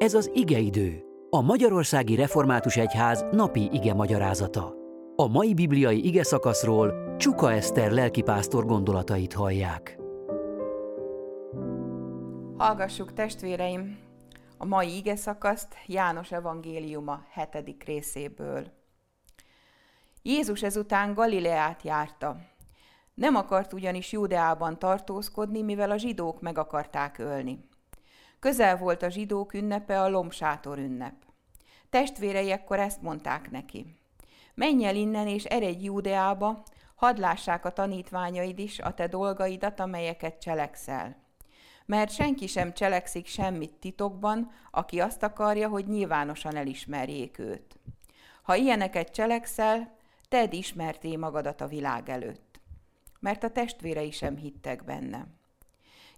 Ez az igeidő, a Magyarországi Református Egyház napi ige magyarázata. A mai bibliai ige szakaszról Csuka Eszter lelkipásztor gondolatait hallják. Hallgassuk testvéreim a mai ige szakaszt János evangéliuma hetedik részéből. Jézus ezután Galileát járta. Nem akart ugyanis Júdeában tartózkodni, mivel a zsidók meg akarták ölni. Közel volt a zsidók ünnepe, a lombsátor ünnep. Testvérei ekkor ezt mondták neki. Menj el innen és eredj Júdeába, hadd lássák a tanítványaid is a te dolgaidat, amelyeket cselekszel. Mert senki sem cselekszik semmit titokban, aki azt akarja, hogy nyilvánosan elismerjék őt. Ha ilyeneket cselekszel, tedd ismerté magadat a világ előtt. Mert a testvérei sem hittek benne.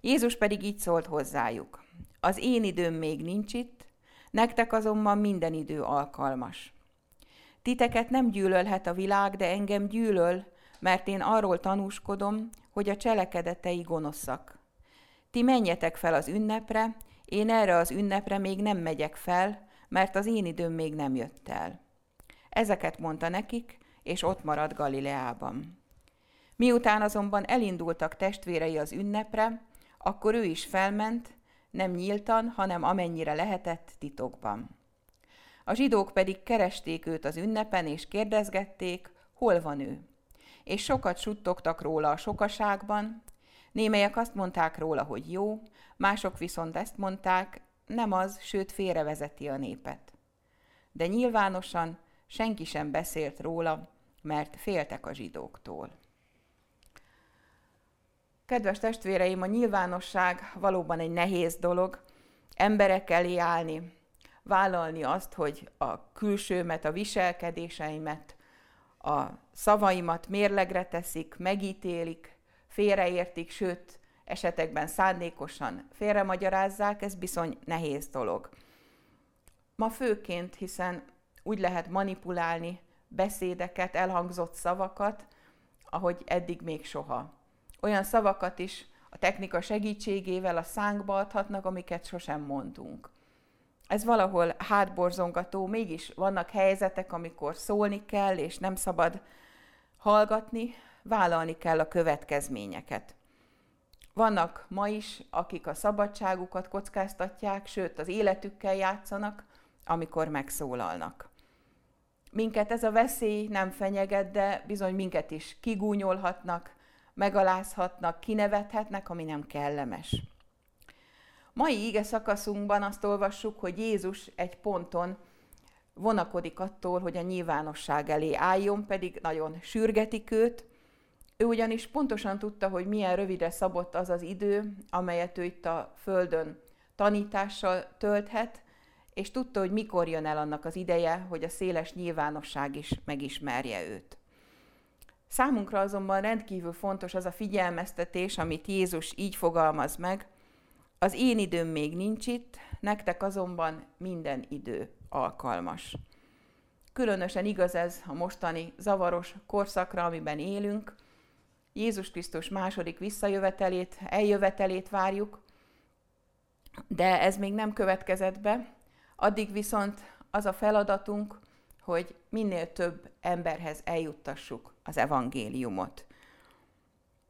Jézus pedig így szólt hozzájuk. Az én időm még nincs itt, nektek azonban minden idő alkalmas. Titeket nem gyűlölhet a világ, de engem gyűlöl, mert én arról tanúskodom, hogy a cselekedetei gonoszak. Ti menjetek fel az ünnepre, én erre az ünnepre még nem megyek fel, mert az én időm még nem jött el. Ezeket mondta nekik, és ott maradt Galileában. Miután azonban elindultak testvérei az ünnepre, akkor ő is felment, nem nyíltan, hanem amennyire lehetett titokban. A zsidók pedig keresték őt az ünnepen, és kérdezgették, hol van ő. És sokat suttogtak róla a sokaságban, némelyek azt mondták róla, hogy jó, mások viszont ezt mondták, nem az, sőt félrevezeti a népet. De nyilvánosan senki sem beszélt róla, mert féltek a zsidóktól. Kedves testvéreim, a nyilvánosság valóban egy nehéz dolog. Emberek elé állni, vállalni azt, hogy a külsőmet, a viselkedéseimet, a szavaimat mérlegre teszik, megítélik, félreértik, sőt, esetekben szándékosan félremagyarázzák, ez bizony nehéz dolog. Ma főként, hiszen úgy lehet manipulálni beszédeket, elhangzott szavakat, ahogy eddig még soha olyan szavakat is a technika segítségével a szánkba adhatnak, amiket sosem mondtunk. Ez valahol hátborzongató, mégis vannak helyzetek, amikor szólni kell, és nem szabad hallgatni, vállalni kell a következményeket. Vannak ma is, akik a szabadságukat kockáztatják, sőt az életükkel játszanak, amikor megszólalnak. Minket ez a veszély nem fenyeget, de bizony minket is kigúnyolhatnak, megalázhatnak, kinevethetnek, ami nem kellemes. Mai ige szakaszunkban azt olvassuk, hogy Jézus egy ponton vonakodik attól, hogy a nyilvánosság elé álljon, pedig nagyon sürgetik őt. Ő ugyanis pontosan tudta, hogy milyen rövidre szabott az az idő, amelyet ő itt a Földön tanítással tölthet, és tudta, hogy mikor jön el annak az ideje, hogy a széles nyilvánosság is megismerje őt. Számunkra azonban rendkívül fontos az a figyelmeztetés, amit Jézus így fogalmaz meg, az én időm még nincs itt, nektek azonban minden idő alkalmas. Különösen igaz ez a mostani zavaros korszakra, amiben élünk. Jézus Krisztus második visszajövetelét, eljövetelét várjuk, de ez még nem következett be. Addig viszont az a feladatunk, hogy minél több emberhez eljuttassuk az evangéliumot.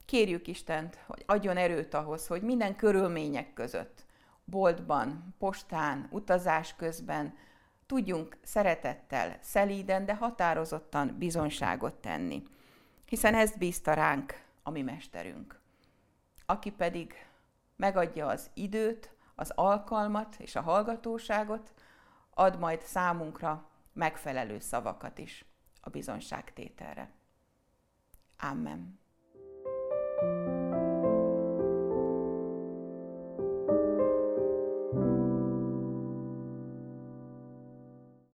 Kérjük Istent, hogy adjon erőt ahhoz, hogy minden körülmények között, boltban, postán, utazás közben tudjunk szeretettel, szelíden, de határozottan bizonságot tenni. Hiszen ezt bízta ránk a mi mesterünk. Aki pedig megadja az időt, az alkalmat és a hallgatóságot, ad majd számunkra megfelelő szavakat is a bizonságtételre. Amen.